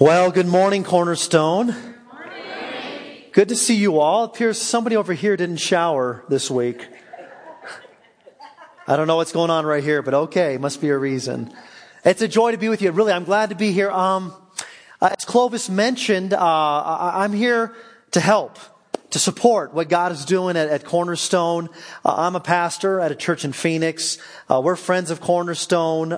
Well, good morning, Cornerstone. Good to see you all. It appears somebody over here didn't shower this week. I don't know what's going on right here, but okay, must be a reason. It's a joy to be with you. Really, I'm glad to be here. Um, uh, as Clovis mentioned, uh, I, am here to help, to support what God is doing at, at Cornerstone. Uh, I'm a pastor at a church in Phoenix. Uh, we're friends of Cornerstone.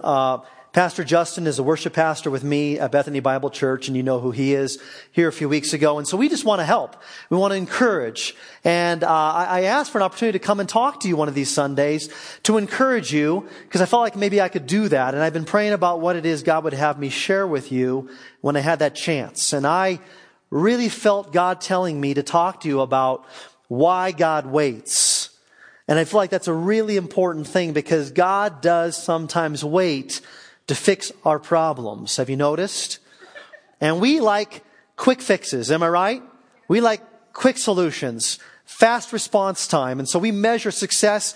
Pastor Justin is a worship pastor with me at Bethany Bible Church, and you know who he is here a few weeks ago. And so we just want to help. We want to encourage. And uh, I asked for an opportunity to come and talk to you one of these Sundays to encourage you, because I felt like maybe I could do that. And I've been praying about what it is God would have me share with you when I had that chance. And I really felt God telling me to talk to you about why God waits. And I feel like that's a really important thing because God does sometimes wait to fix our problems. Have you noticed? And we like quick fixes. Am I right? We like quick solutions, fast response time. And so we measure success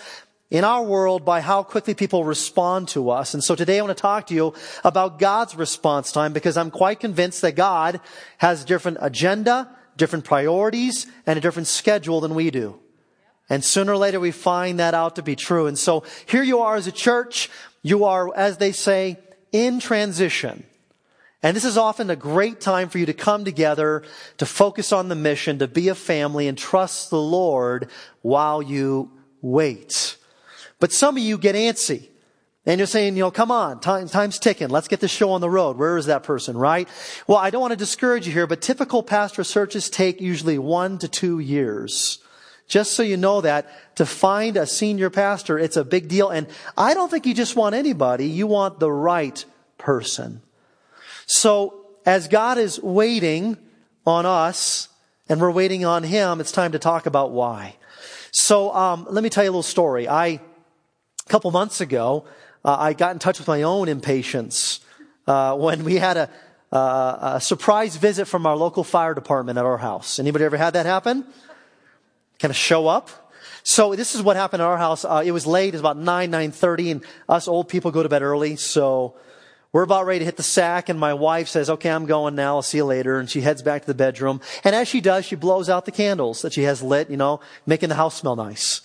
in our world by how quickly people respond to us. And so today I want to talk to you about God's response time because I'm quite convinced that God has a different agenda, different priorities, and a different schedule than we do. And sooner or later we find that out to be true. And so here you are as a church. You are, as they say, in transition. And this is often a great time for you to come together, to focus on the mission, to be a family and trust the Lord while you wait. But some of you get antsy. And you're saying, you know, come on, time, time's ticking. Let's get the show on the road. Where is that person, right? Well, I don't want to discourage you here, but typical pastor searches take usually one to two years. Just so you know that, to find a senior pastor, it's a big deal. And I don't think you just want anybody, you want the right person. So, as God is waiting on us, and we're waiting on Him, it's time to talk about why. So, um, let me tell you a little story. I, a couple months ago, uh, I got in touch with my own impatience uh, when we had a, uh, a surprise visit from our local fire department at our house. Anybody ever had that happen? Kind of show up. So this is what happened at our house. Uh, it was late. It was about 9, 9.30 and us old people go to bed early. So we're about ready to hit the sack and my wife says, okay, I'm going now. I'll see you later. And she heads back to the bedroom. And as she does, she blows out the candles that she has lit, you know, making the house smell nice.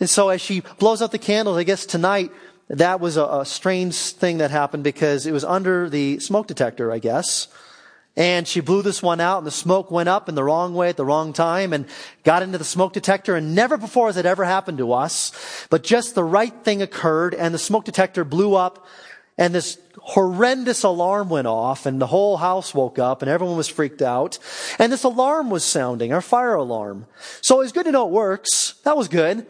And so as she blows out the candles, I guess tonight, that was a, a strange thing that happened because it was under the smoke detector, I guess. And she blew this one out and the smoke went up in the wrong way at the wrong time and got into the smoke detector and never before has it ever happened to us. But just the right thing occurred and the smoke detector blew up and this horrendous alarm went off and the whole house woke up and everyone was freaked out. And this alarm was sounding, our fire alarm. So it was good to know it works. That was good.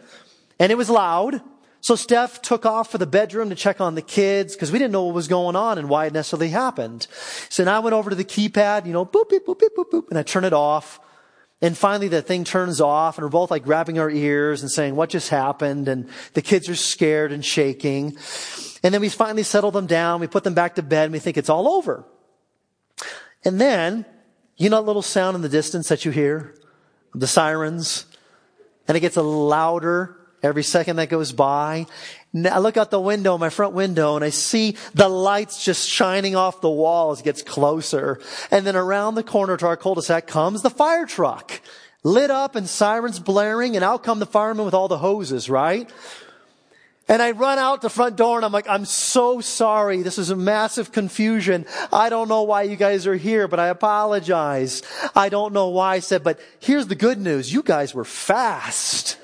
And it was loud. So Steph took off for the bedroom to check on the kids because we didn't know what was going on and why it necessarily happened. So then I went over to the keypad, you know, boop, boop, boop, boop, boop, boop, and I turn it off. And finally the thing turns off and we're both like grabbing our ears and saying, what just happened? And the kids are scared and shaking. And then we finally settle them down. We put them back to bed and we think it's all over. And then, you know that little sound in the distance that you hear? The sirens? And it gets louder every second that goes by. I look out the window, my front window, and I see the lights just shining off the wall as it gets closer. And then around the corner to our cul-de-sac comes the fire truck. Lit up and sirens blaring, and out come the firemen with all the hoses, right? And I run out the front door and I'm like, I'm so sorry. This is a massive confusion. I don't know why you guys are here, but I apologize. I don't know why I said, but here's the good news. You guys were fast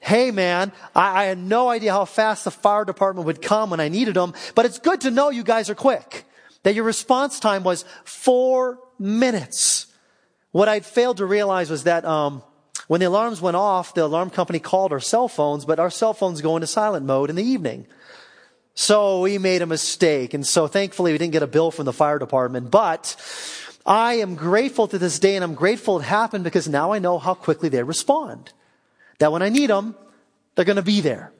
hey man, I, I, had no idea how fast the fire department would come when I needed them, but it's good to know you guys are quick. That your response time was four minutes. What I'd failed to realize was that, um, when the alarms went off, the alarm company called our cell phones, but our cell phones go into silent mode in the evening. So we made a mistake. And so thankfully we didn't get a bill from the fire department, but I am grateful to this day and I'm grateful it happened because now I know how quickly they respond that when I need them, they're going to be there.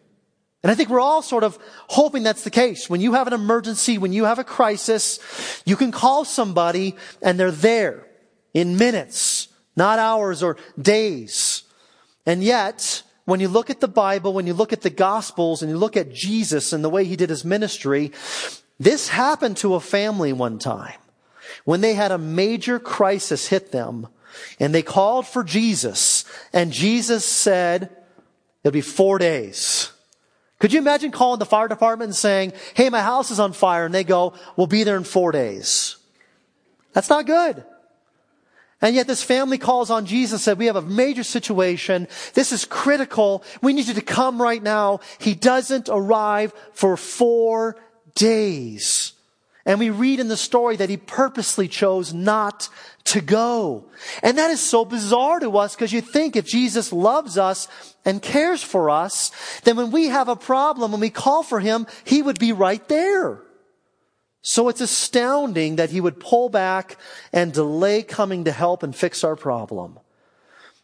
And I think we're all sort of hoping that's the case. When you have an emergency, when you have a crisis, you can call somebody and they're there in minutes, not hours or days. And yet, when you look at the Bible, when you look at the Gospels and you look at Jesus and the way he did his ministry, this happened to a family one time when they had a major crisis hit them and they called for Jesus and Jesus said, it'll be four days. Could you imagine calling the fire department and saying, Hey, my house is on fire. And they go, we'll be there in four days. That's not good. And yet this family calls on Jesus and said, we have a major situation. This is critical. We need you to come right now. He doesn't arrive for four days. And we read in the story that he purposely chose not to go. And that is so bizarre to us because you think if Jesus loves us and cares for us, then when we have a problem, when we call for him, he would be right there. So it's astounding that he would pull back and delay coming to help and fix our problem.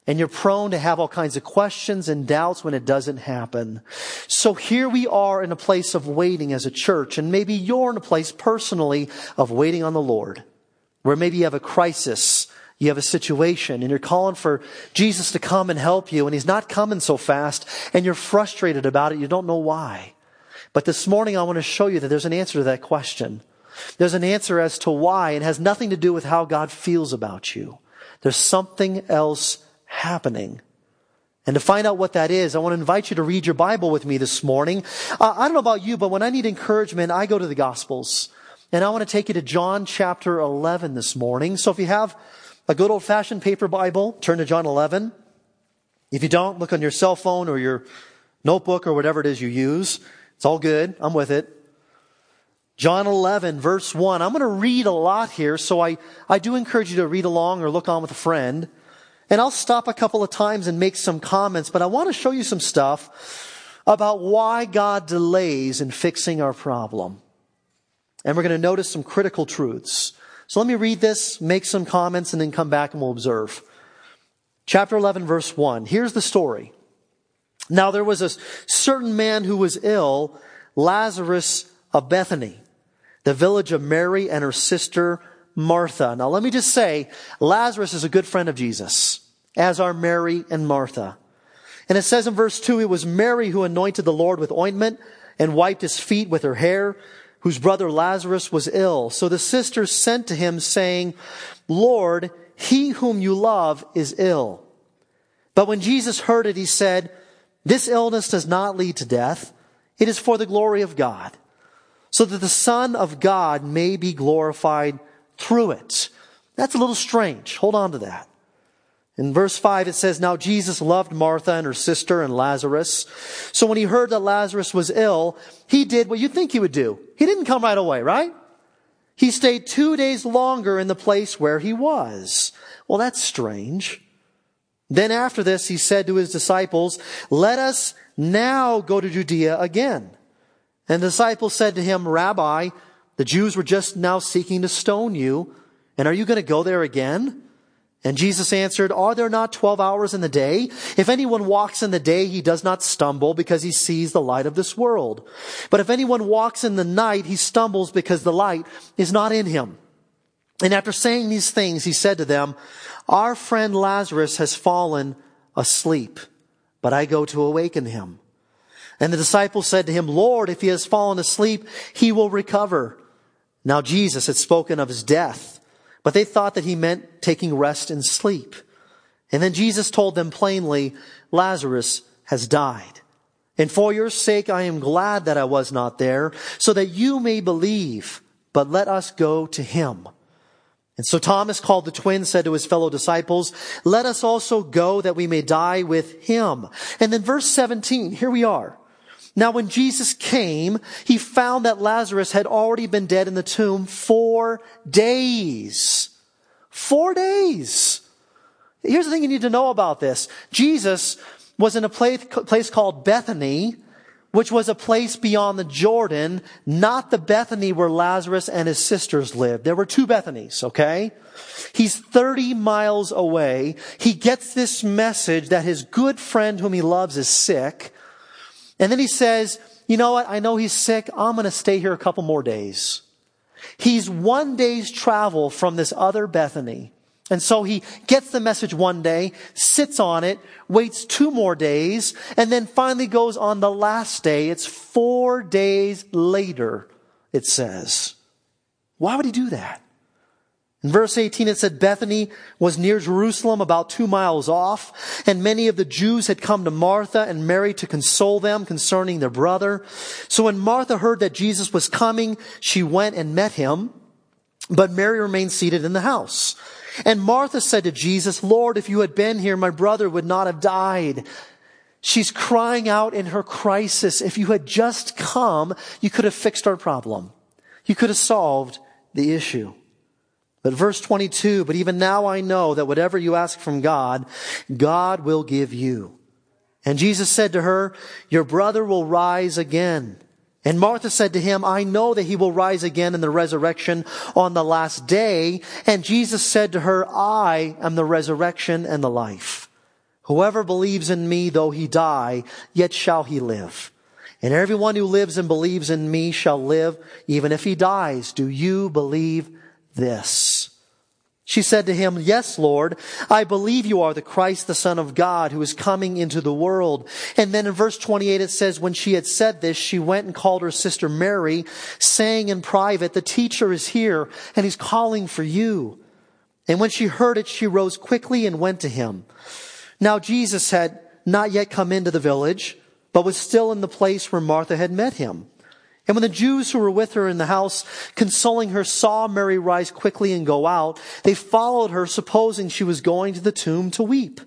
And you're prone to have all kinds of questions and doubts when it doesn't happen. So here we are in a place of waiting as a church, and maybe you're in a place personally of waiting on the Lord, where maybe you have a crisis, you have a situation, and you're calling for Jesus to come and help you, and he's not coming so fast, and you're frustrated about it, you don't know why. But this morning I want to show you that there's an answer to that question. There's an answer as to why. It has nothing to do with how God feels about you. There's something else happening. And to find out what that is, I want to invite you to read your Bible with me this morning. Uh, I don't know about you, but when I need encouragement, I go to the Gospels. And I want to take you to John chapter 11 this morning. So if you have a good old fashioned paper Bible, turn to John 11. If you don't, look on your cell phone or your notebook or whatever it is you use. It's all good. I'm with it. John 11, verse 1. I'm going to read a lot here, so I, I do encourage you to read along or look on with a friend. And I'll stop a couple of times and make some comments, but I want to show you some stuff about why God delays in fixing our problem. And we're going to notice some critical truths. So let me read this, make some comments, and then come back and we'll observe. Chapter 11, verse 1. Here's the story. Now there was a certain man who was ill, Lazarus of Bethany, the village of Mary and her sister Martha. Now let me just say, Lazarus is a good friend of Jesus, as are Mary and Martha. And it says in verse 2, it was Mary who anointed the Lord with ointment and wiped his feet with her hair, whose brother Lazarus was ill. So the sisters sent to him saying, Lord, he whom you love is ill. But when Jesus heard it, he said, this illness does not lead to death. It is for the glory of God, so that the Son of God may be glorified through it. That's a little strange. Hold on to that. In verse 5, it says, Now Jesus loved Martha and her sister and Lazarus. So when he heard that Lazarus was ill, he did what you'd think he would do. He didn't come right away, right? He stayed two days longer in the place where he was. Well, that's strange. Then after this, he said to his disciples, let us now go to Judea again. And the disciples said to him, Rabbi, the Jews were just now seeking to stone you. And are you going to go there again? And Jesus answered, Are there not twelve hours in the day? If anyone walks in the day, he does not stumble because he sees the light of this world. But if anyone walks in the night, he stumbles because the light is not in him. And after saying these things, he said to them, our friend Lazarus has fallen asleep, but I go to awaken him. And the disciples said to him, Lord, if he has fallen asleep, he will recover. Now Jesus had spoken of his death, but they thought that he meant taking rest and sleep. And then Jesus told them plainly, Lazarus has died. And for your sake I am glad that I was not there, so that you may believe, but let us go to him. And so Thomas called the twin, said to his fellow disciples, let us also go that we may die with him. And then verse 17, here we are. Now when Jesus came, he found that Lazarus had already been dead in the tomb four days. Four days. Here's the thing you need to know about this. Jesus was in a place, place called Bethany, which was a place beyond the Jordan, not the Bethany where Lazarus and his sisters lived. There were two Bethanies, okay? He's 30 miles away. He gets this message that his good friend whom he loves is sick. And then he says, you know what? I know he's sick. I'm going to stay here a couple more days. He's one day's travel from this other Bethany. And so he gets the message one day, sits on it, waits two more days, and then finally goes on the last day. It's four days later, it says. Why would he do that? In verse 18 it said Bethany was near Jerusalem about two miles off, and many of the Jews had come to Martha and Mary to console them concerning their brother. So when Martha heard that Jesus was coming, she went and met him, but Mary remained seated in the house. And Martha said to Jesus, Lord, if you had been here, my brother would not have died. She's crying out in her crisis. If you had just come, you could have fixed our problem. You could have solved the issue. But verse 22, but even now I know that whatever you ask from God, God will give you. And Jesus said to her, your brother will rise again. And Martha said to him, I know that he will rise again in the resurrection on the last day. And Jesus said to her, I am the resurrection and the life. Whoever believes in me, though he die, yet shall he live. And everyone who lives and believes in me shall live, even if he dies. Do you believe this. She said to him, Yes, Lord, I believe you are the Christ, the Son of God, who is coming into the world. And then in verse 28 it says, When she had said this, she went and called her sister Mary, saying in private, The teacher is here, and he's calling for you. And when she heard it, she rose quickly and went to him. Now Jesus had not yet come into the village, but was still in the place where Martha had met him. And when the Jews who were with her in the house, consoling her, saw Mary rise quickly and go out, they followed her, supposing she was going to the tomb to weep.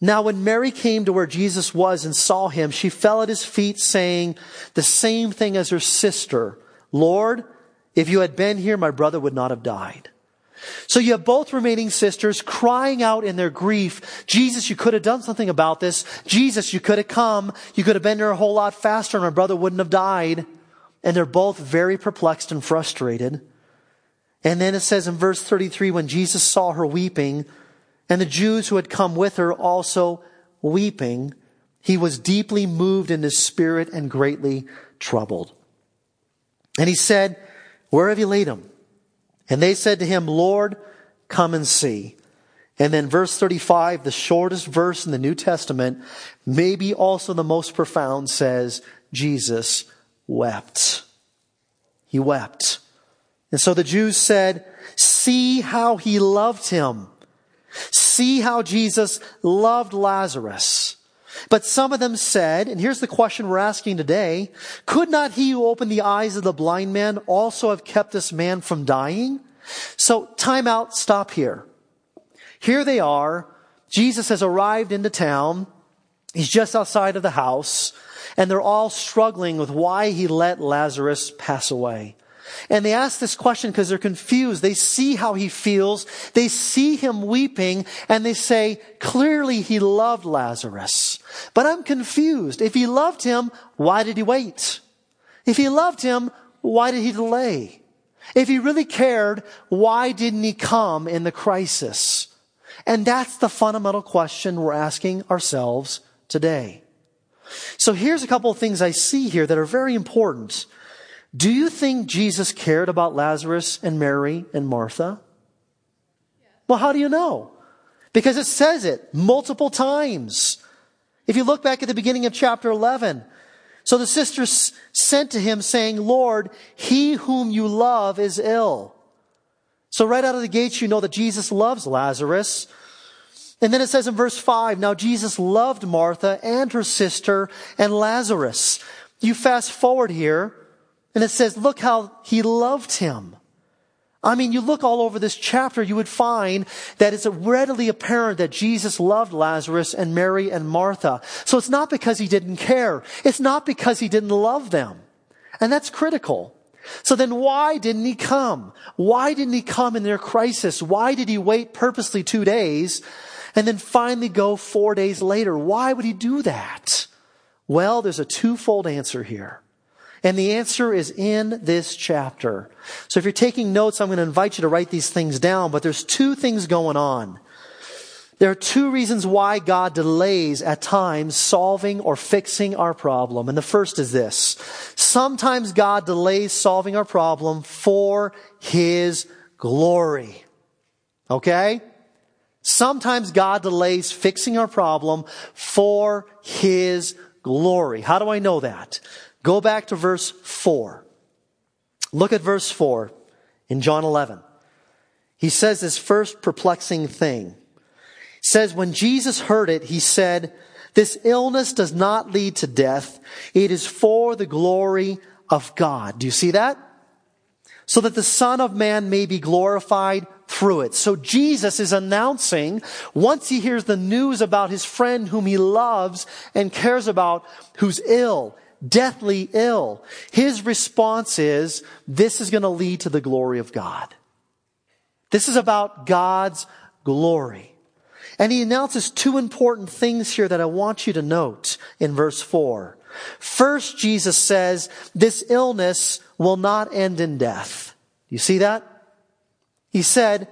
Now when Mary came to where Jesus was and saw him, she fell at his feet saying the same thing as her sister, Lord, if you had been here, my brother would not have died. So you have both remaining sisters crying out in their grief, Jesus, you could have done something about this. Jesus, you could have come. You could have been there a whole lot faster and my brother wouldn't have died. And they're both very perplexed and frustrated. And then it says in verse 33, when Jesus saw her weeping and the Jews who had come with her also weeping, he was deeply moved in his spirit and greatly troubled. And he said, where have you laid him? And they said to him, Lord, come and see. And then verse 35, the shortest verse in the New Testament, maybe also the most profound, says, Jesus wept. He wept. And so the Jews said, see how he loved him. See how Jesus loved Lazarus. But some of them said, and here's the question we're asking today, could not he who opened the eyes of the blind man also have kept this man from dying? So time out, stop here. Here they are. Jesus has arrived into town. He's just outside of the house and they're all struggling with why he let Lazarus pass away. And they ask this question because they're confused. They see how he feels. They see him weeping and they say, clearly he loved Lazarus. But I'm confused. If he loved him, why did he wait? If he loved him, why did he delay? If he really cared, why didn't he come in the crisis? And that's the fundamental question we're asking ourselves today. So here's a couple of things I see here that are very important. Do you think Jesus cared about Lazarus and Mary and Martha? Well, how do you know? Because it says it multiple times. If you look back at the beginning of chapter 11, so the sisters sent to him saying, Lord, he whom you love is ill. So right out of the gates, you know that Jesus loves Lazarus. And then it says in verse 5, now Jesus loved Martha and her sister and Lazarus. You fast forward here, and it says, look how he loved him. I mean, you look all over this chapter, you would find that it's readily apparent that Jesus loved Lazarus and Mary and Martha. So it's not because he didn't care. It's not because he didn't love them. And that's critical. So then why didn't he come? Why didn't he come in their crisis? Why did he wait purposely two days and then finally go four days later. Why would he do that? Well, there's a twofold answer here. And the answer is in this chapter. So if you're taking notes, I'm going to invite you to write these things down, but there's two things going on. There are two reasons why God delays at times solving or fixing our problem. And the first is this. Sometimes God delays solving our problem for His glory. Okay? Sometimes God delays fixing our problem for His glory. How do I know that? Go back to verse 4. Look at verse 4 in John 11. he says this first perplexing thing. Says, when Jesus heard it, he said, this illness does not lead to death. It is for the glory of God. Do you see that? So that the Son of Man may be glorified through it. So Jesus is announcing, once he hears the news about his friend whom he loves and cares about, who's ill, deathly ill, his response is, this is going to lead to the glory of God. This is about God's glory. And he announces two important things here that I want you to note in verse 4. First, Jesus says, this illness will not end in death. You see that? He said,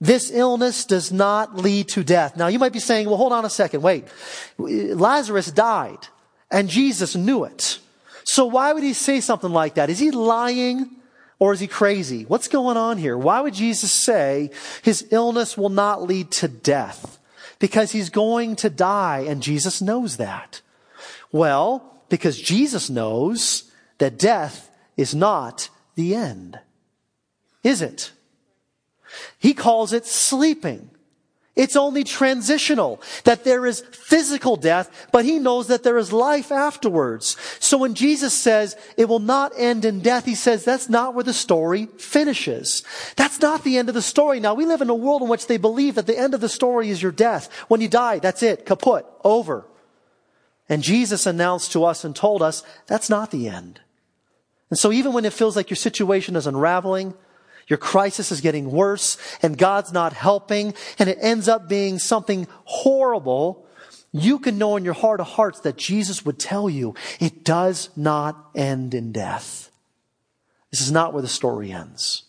this illness does not lead to death. Now you might be saying, well, hold on a second. Wait. Lazarus died and Jesus knew it. So why would he say something like that? Is he lying? Or is he crazy? What's going on here? Why would Jesus say his illness will not lead to death? Because he's going to die and Jesus knows that. Well, because Jesus knows that death is not the end. Is it? He calls it sleeping. It's only transitional, that there is physical death, but he knows that there is life afterwards. So when Jesus says it will not end in death, he says that's not where the story finishes. That's not the end of the story. Now we live in a world in which they believe that the end of the story is your death. When you die, that's it, kaput, over. And Jesus announced to us and told us that's not the end. And so even when it feels like your situation is unraveling, your crisis is getting worse and God's not helping and it ends up being something horrible. You can know in your heart of hearts that Jesus would tell you it does not end in death. This is not where the story ends.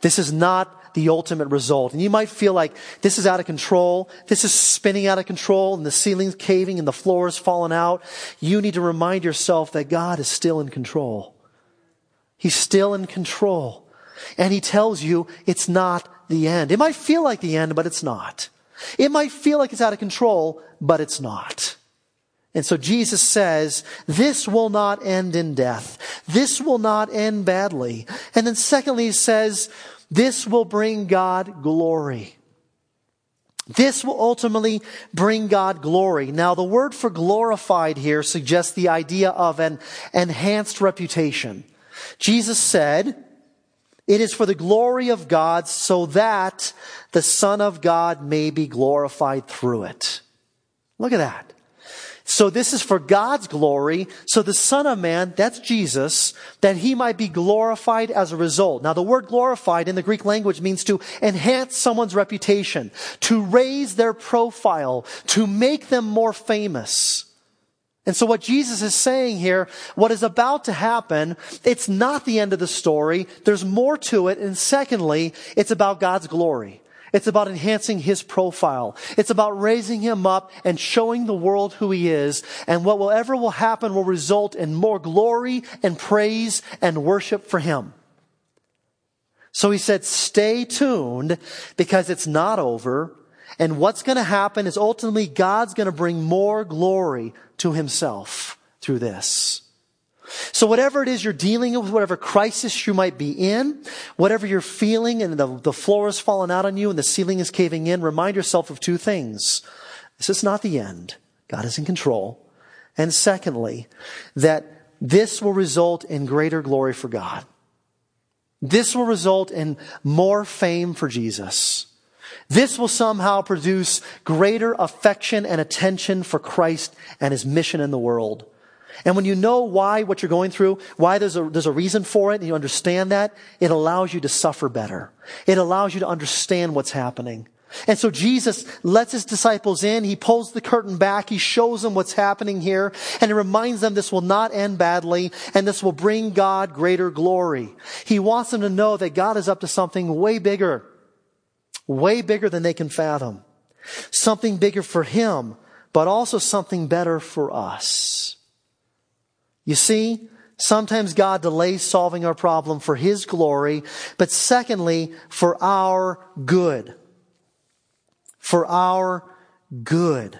This is not the ultimate result. And you might feel like this is out of control. This is spinning out of control and the ceiling's caving and the floor is falling out. You need to remind yourself that God is still in control. He's still in control. And he tells you it's not the end. It might feel like the end, but it's not. It might feel like it's out of control, but it's not. And so Jesus says, this will not end in death. This will not end badly. And then secondly, he says, this will bring God glory. This will ultimately bring God glory. Now, the word for glorified here suggests the idea of an enhanced reputation. Jesus said, it is for the glory of God so that the Son of God may be glorified through it. Look at that. So this is for God's glory. So the Son of Man, that's Jesus, that he might be glorified as a result. Now the word glorified in the Greek language means to enhance someone's reputation, to raise their profile, to make them more famous. And so what Jesus is saying here, what is about to happen, it's not the end of the story. There's more to it. And secondly, it's about God's glory. It's about enhancing his profile. It's about raising him up and showing the world who he is. And whatever will happen will result in more glory and praise and worship for him. So he said, stay tuned because it's not over. And what's going to happen is ultimately God's going to bring more glory to himself through this. So whatever it is you're dealing with, whatever crisis you might be in, whatever you're feeling and the, the floor is falling out on you and the ceiling is caving in, remind yourself of two things. This is not the end. God is in control. And secondly, that this will result in greater glory for God. This will result in more fame for Jesus. This will somehow produce greater affection and attention for Christ and his mission in the world. And when you know why what you're going through, why there's a, there's a reason for it, and you understand that, it allows you to suffer better. It allows you to understand what's happening. And so Jesus lets his disciples in. He pulls the curtain back. He shows them what's happening here. And he reminds them this will not end badly and this will bring God greater glory. He wants them to know that God is up to something way bigger way bigger than they can fathom. Something bigger for him, but also something better for us. You see, sometimes God delays solving our problem for his glory, but secondly, for our good. For our good.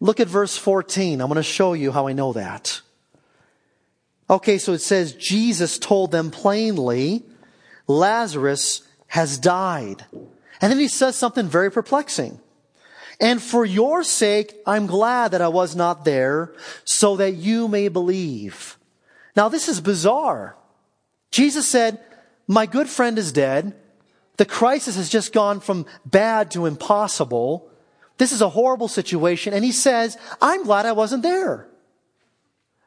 Look at verse 14. I'm going to show you how I know that. Okay, so it says Jesus told them plainly, Lazarus has died. And then he says something very perplexing. And for your sake, I'm glad that I was not there so that you may believe. Now this is bizarre. Jesus said, my good friend is dead. The crisis has just gone from bad to impossible. This is a horrible situation. And he says, I'm glad I wasn't there.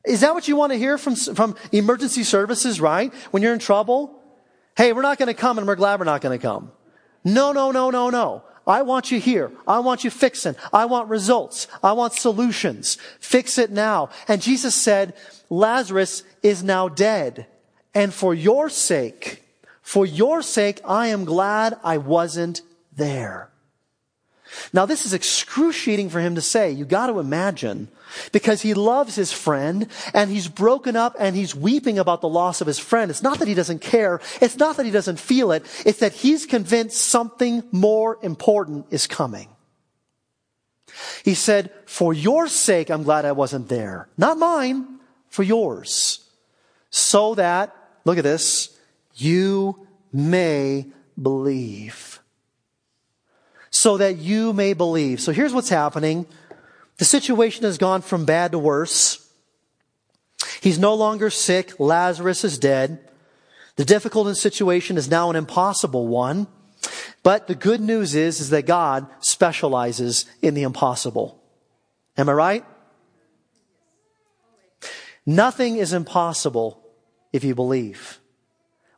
Is that what you want to hear from, from emergency services, right? When you're in trouble? Hey, we're not going to come and we're glad we're not going to come. No, no, no, no, no. I want you here. I want you fixing. I want results. I want solutions. Fix it now. And Jesus said, Lazarus is now dead. And for your sake, for your sake, I am glad I wasn't there. Now, this is excruciating for him to say. You got to imagine because he loves his friend and he's broken up and he's weeping about the loss of his friend. It's not that he doesn't care. It's not that he doesn't feel it. It's that he's convinced something more important is coming. He said, for your sake, I'm glad I wasn't there. Not mine, for yours. So that, look at this, you may believe. So that you may believe. So here's what's happening. The situation has gone from bad to worse. He's no longer sick. Lazarus is dead. The difficult situation is now an impossible one. But the good news is, is that God specializes in the impossible. Am I right? Nothing is impossible if you believe.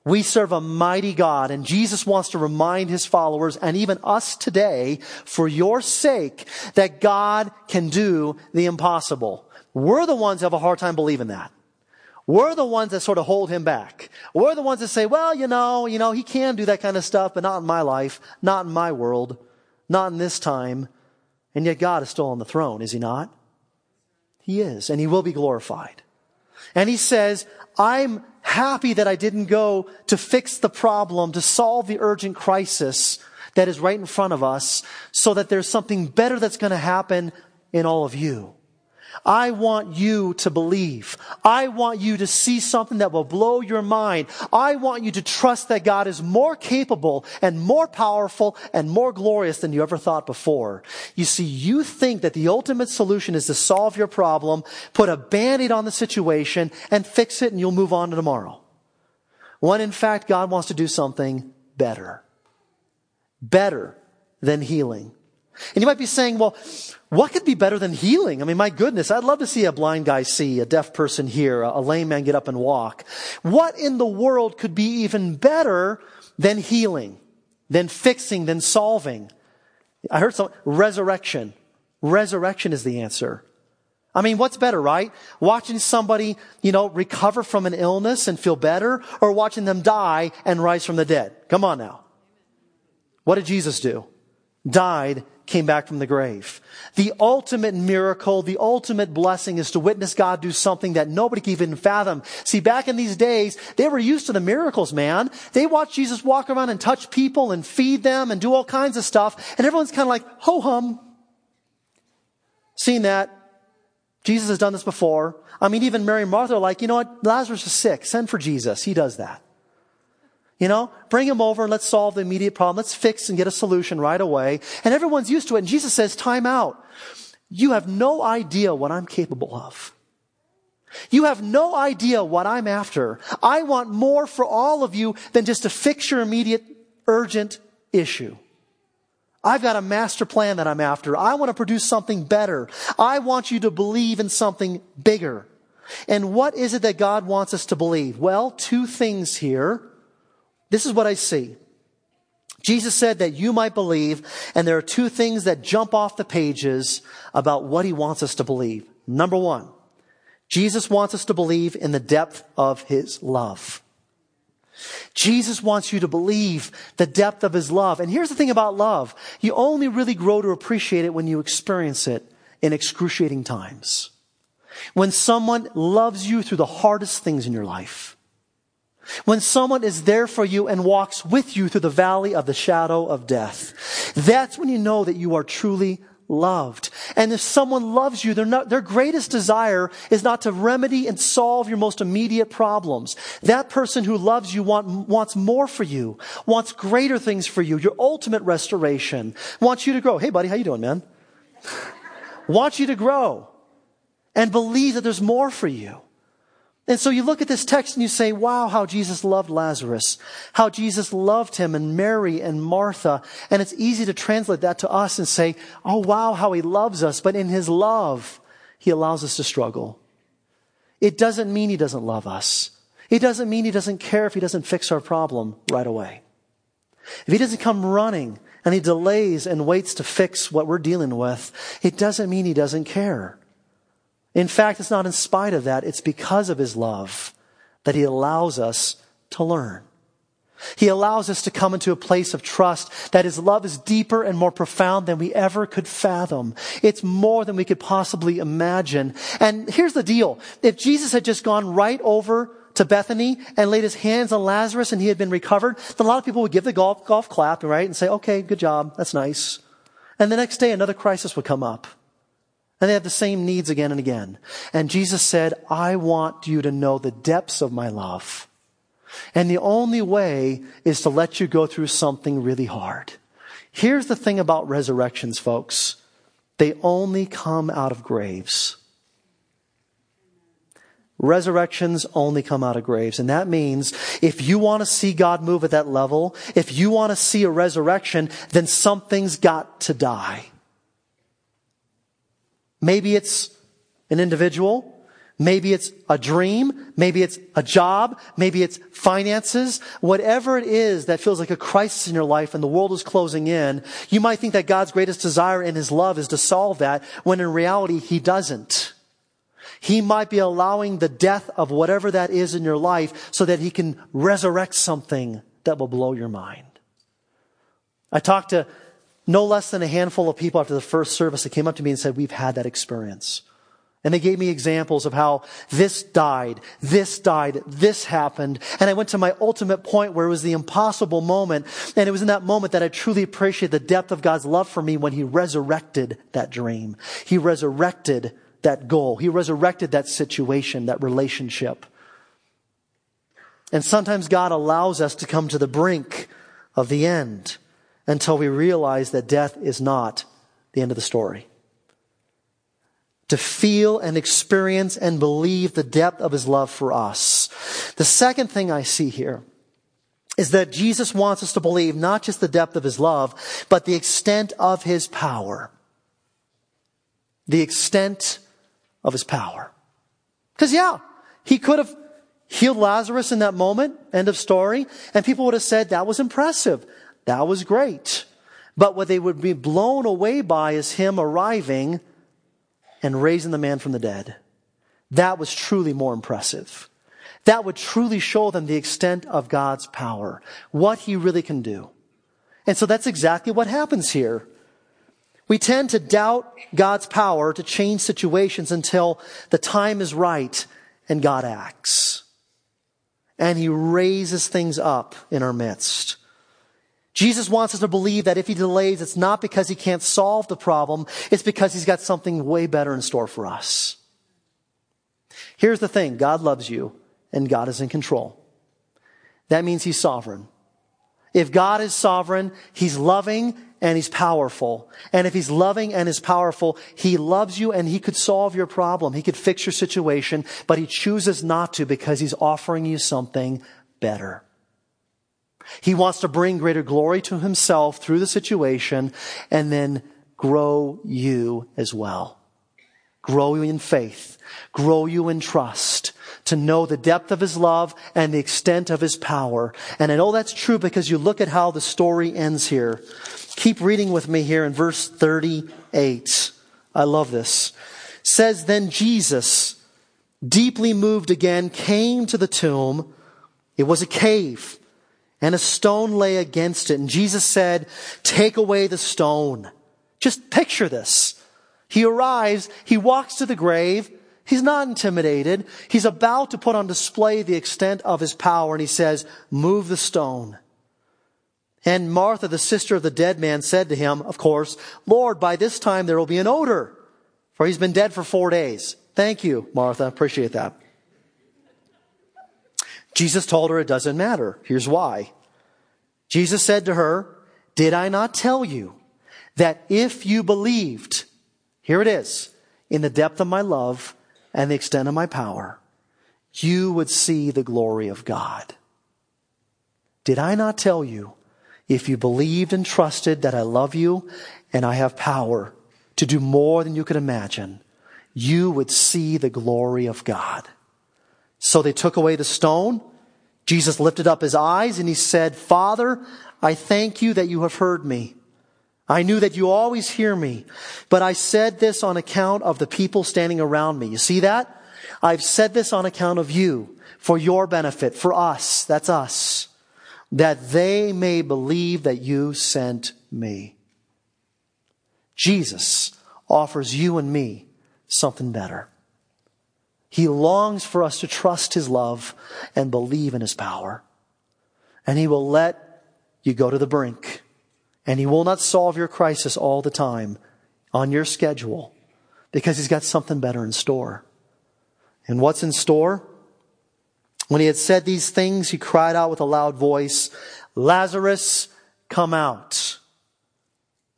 We serve a mighty God and Jesus wants to remind his followers and even us today for your sake that God can do the impossible. We're the ones that have a hard time believing that. We're the ones that sort of hold him back. We're the ones that say, well, you know, you know, he can do that kind of stuff, but not in my life, not in my world, not in this time. And yet God is still on the throne, is he not? He is, and he will be glorified. And he says, I'm happy that I didn't go to fix the problem, to solve the urgent crisis that is right in front of us so that there's something better that's going to happen in all of you. I want you to believe. I want you to see something that will blow your mind. I want you to trust that God is more capable and more powerful and more glorious than you ever thought before. You see, you think that the ultimate solution is to solve your problem, put a band-aid on the situation and fix it and you'll move on to tomorrow. When in fact, God wants to do something better. Better than healing. And you might be saying, well, what could be better than healing? I mean, my goodness, I'd love to see a blind guy see, a deaf person hear, a lame man get up and walk. What in the world could be even better than healing, than fixing, than solving? I heard some, resurrection. Resurrection is the answer. I mean, what's better, right? Watching somebody, you know, recover from an illness and feel better or watching them die and rise from the dead? Come on now. What did Jesus do? Died came back from the grave. The ultimate miracle, the ultimate blessing is to witness God do something that nobody can even fathom. See, back in these days, they were used to the miracles, man. They watched Jesus walk around and touch people and feed them and do all kinds of stuff. And everyone's kind of like, ho hum. Seeing that, Jesus has done this before. I mean, even Mary and Martha are like, you know what? Lazarus is sick. Send for Jesus. He does that. You know, bring him over and let's solve the immediate problem. Let's fix and get a solution right away. And everyone's used to it. And Jesus says, time out. You have no idea what I'm capable of. You have no idea what I'm after. I want more for all of you than just to fix your immediate urgent issue. I've got a master plan that I'm after. I want to produce something better. I want you to believe in something bigger. And what is it that God wants us to believe? Well, two things here. This is what I see. Jesus said that you might believe, and there are two things that jump off the pages about what he wants us to believe. Number one, Jesus wants us to believe in the depth of his love. Jesus wants you to believe the depth of his love. And here's the thing about love. You only really grow to appreciate it when you experience it in excruciating times. When someone loves you through the hardest things in your life. When someone is there for you and walks with you through the valley of the shadow of death, that's when you know that you are truly loved. And if someone loves you, not, their greatest desire is not to remedy and solve your most immediate problems. That person who loves you want, wants more for you, wants greater things for you, your ultimate restoration, wants you to grow. Hey buddy, how you doing, man? wants you to grow and believe that there's more for you. And so you look at this text and you say, wow, how Jesus loved Lazarus, how Jesus loved him and Mary and Martha. And it's easy to translate that to us and say, oh wow, how he loves us. But in his love, he allows us to struggle. It doesn't mean he doesn't love us. It doesn't mean he doesn't care if he doesn't fix our problem right away. If he doesn't come running and he delays and waits to fix what we're dealing with, it doesn't mean he doesn't care. In fact, it's not in spite of that, it's because of his love that he allows us to learn. He allows us to come into a place of trust that his love is deeper and more profound than we ever could fathom. It's more than we could possibly imagine. And here's the deal. If Jesus had just gone right over to Bethany and laid his hands on Lazarus and he had been recovered, then a lot of people would give the golf, golf clap, right? And say, okay, good job. That's nice. And the next day another crisis would come up. And they have the same needs again and again. And Jesus said, I want you to know the depths of my love. And the only way is to let you go through something really hard. Here's the thing about resurrections, folks. They only come out of graves. Resurrections only come out of graves. And that means if you want to see God move at that level, if you want to see a resurrection, then something's got to die. Maybe it's an individual. Maybe it's a dream. Maybe it's a job. Maybe it's finances. Whatever it is that feels like a crisis in your life and the world is closing in, you might think that God's greatest desire in His love is to solve that when in reality He doesn't. He might be allowing the death of whatever that is in your life so that He can resurrect something that will blow your mind. I talked to no less than a handful of people after the first service that came up to me and said, we've had that experience. And they gave me examples of how this died, this died, this happened. And I went to my ultimate point where it was the impossible moment. And it was in that moment that I truly appreciated the depth of God's love for me when He resurrected that dream. He resurrected that goal. He resurrected that situation, that relationship. And sometimes God allows us to come to the brink of the end until we realize that death is not the end of the story. To feel and experience and believe the depth of his love for us. The second thing I see here is that Jesus wants us to believe not just the depth of his love, but the extent of his power. The extent of his power. Because yeah, he could have healed Lazarus in that moment, end of story, and people would have said that was impressive. That was great. But what they would be blown away by is him arriving and raising the man from the dead. That was truly more impressive. That would truly show them the extent of God's power, what he really can do. And so that's exactly what happens here. We tend to doubt God's power to change situations until the time is right and God acts. And he raises things up in our midst. Jesus wants us to believe that if he delays, it's not because he can't solve the problem, it's because he's got something way better in store for us. Here's the thing God loves you, and God is in control. That means he's sovereign. If God is sovereign, he's loving and he's powerful. And if he's loving and is powerful, he loves you and he could solve your problem. He could fix your situation, but he chooses not to because he's offering you something better. He wants to bring greater glory to himself through the situation and then grow you as well. Grow you in faith. Grow you in trust to know the depth of his love and the extent of his power. And I know that's true because you look at how the story ends here. Keep reading with me here in verse 38. I love this. says then Jesus, deeply moved again, came to the tomb. It was a cave and a stone lay against it. And Jesus said, take away the stone. Just picture this. He arrives, he walks to the grave, he's not intimidated, he's about to put on display the extent of his power, and he says, move the stone. And Martha, the sister of the dead man, said to him, of course, Lord, by this time there will be an odor, for he's been dead for four days. Thank you, Martha. Appreciate that. Jesus told her it doesn't matter. Here's why. Jesus said to her, Did I not tell you that if you believed, here it is, in the depth of my love and the extent of my power, you would see the glory of God? Did I not tell you, if you believed and trusted that I love you and I have power to do more than you could imagine, you would see the glory of God? So they took away the stone. Jesus lifted up his eyes and he said, Father, I thank you that you have heard me. I knew that you always hear me, but I said this on account of the people standing around me. You see that? I've said this on account of you, for your benefit, for us, that's us, that they may believe that you sent me. Jesus offers you and me something better. He longs for us to trust His love and believe in His power. And He will let you go to the brink. And He will not solve your crisis all the time on your schedule because He's got something better in store. And what's in store? When He had said these things, He cried out with a loud voice, Lazarus, come out.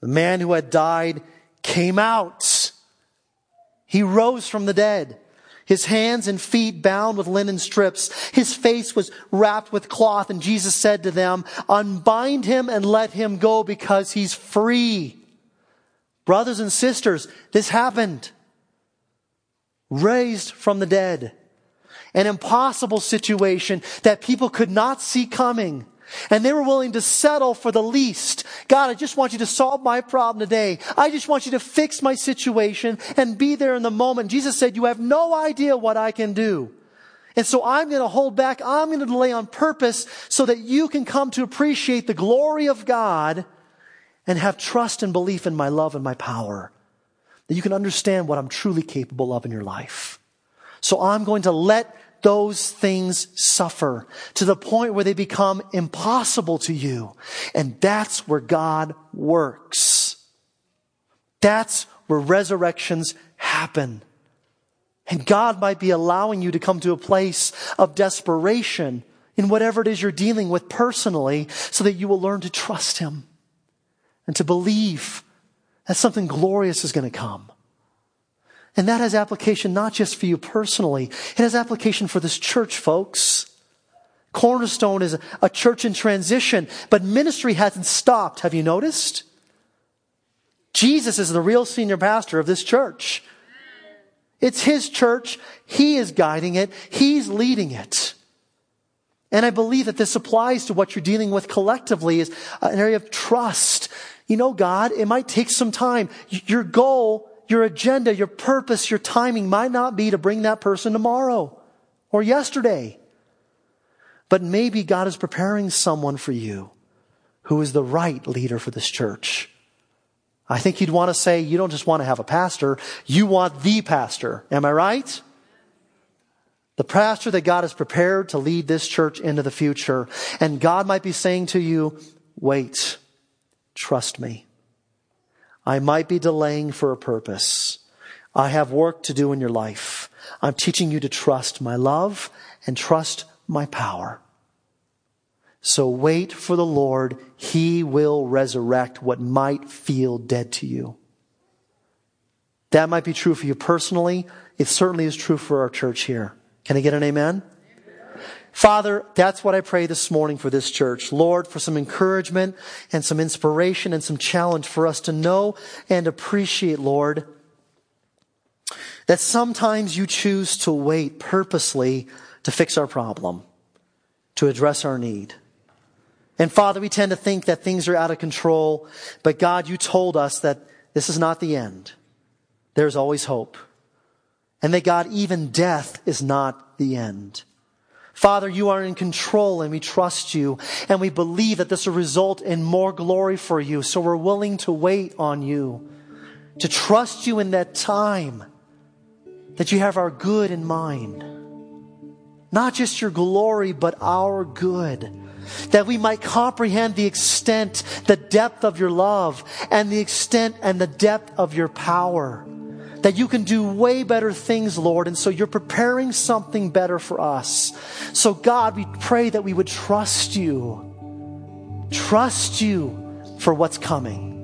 The man who had died came out. He rose from the dead his hands and feet bound with linen strips. His face was wrapped with cloth. And Jesus said to them, unbind him and let him go because he's free. Brothers and sisters, this happened. Raised from the dead. An impossible situation that people could not see coming. And they were willing to settle for the least. God, I just want you to solve my problem today. I just want you to fix my situation and be there in the moment. Jesus said, you have no idea what I can do. And so I'm going to hold back. I'm going to delay on purpose so that you can come to appreciate the glory of God and have trust and belief in my love and my power. That you can understand what I'm truly capable of in your life. So I'm going to let those things suffer to the point where they become impossible to you. And that's where God works. That's where resurrections happen. And God might be allowing you to come to a place of desperation in whatever it is you're dealing with personally so that you will learn to trust Him and to believe that something glorious is going to come. And that has application not just for you personally, it has application for this church, folks. Cornerstone is a church in transition, but ministry hasn't stopped. Have you noticed? Jesus is the real senior pastor of this church. It's his church. He is guiding it. He's leading it. And I believe that this applies to what you're dealing with collectively is an area of trust. You know, God, it might take some time. Your goal your agenda, your purpose, your timing might not be to bring that person tomorrow or yesterday. But maybe God is preparing someone for you who is the right leader for this church. I think you'd want to say you don't just want to have a pastor, you want the pastor. Am I right? The pastor that God has prepared to lead this church into the future. And God might be saying to you, wait, trust me. I might be delaying for a purpose. I have work to do in your life. I'm teaching you to trust my love and trust my power. So wait for the Lord. He will resurrect what might feel dead to you. That might be true for you personally. It certainly is true for our church here. Can I get an amen? Father, that's what I pray this morning for this church. Lord, for some encouragement and some inspiration and some challenge for us to know and appreciate, Lord, that sometimes you choose to wait purposely to fix our problem, to address our need. And Father, we tend to think that things are out of control, but God, you told us that this is not the end. There's always hope. And that God, even death is not the end. Father, you are in control and we trust you and we believe that this will result in more glory for you. So we're willing to wait on you, to trust you in that time that you have our good in mind. Not just your glory, but our good. That we might comprehend the extent, the depth of your love and the extent and the depth of your power that you can do way better things, Lord. And so you're preparing something better for us. So, God, we pray that we would trust you, trust you for what's coming.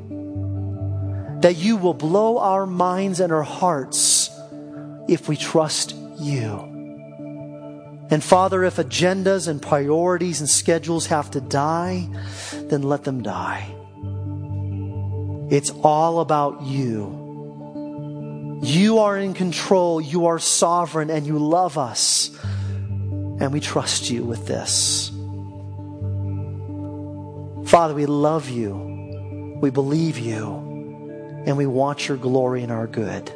That you will blow our minds and our hearts if we trust you. And Father, if agendas and priorities and schedules have to die, then let them die. It's all about you. You are in control, you are sovereign, and you love us. And we trust you with this. Father, we love you, we believe you, and we want your glory and our good.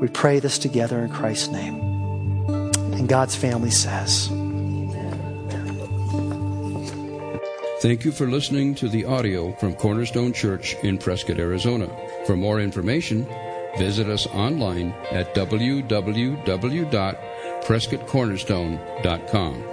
We pray this together in Christ's name. And God's family says, Thank you for listening to the audio from Cornerstone Church in Prescott, Arizona. For more information, visit us online at www.prescottcornerstone.com.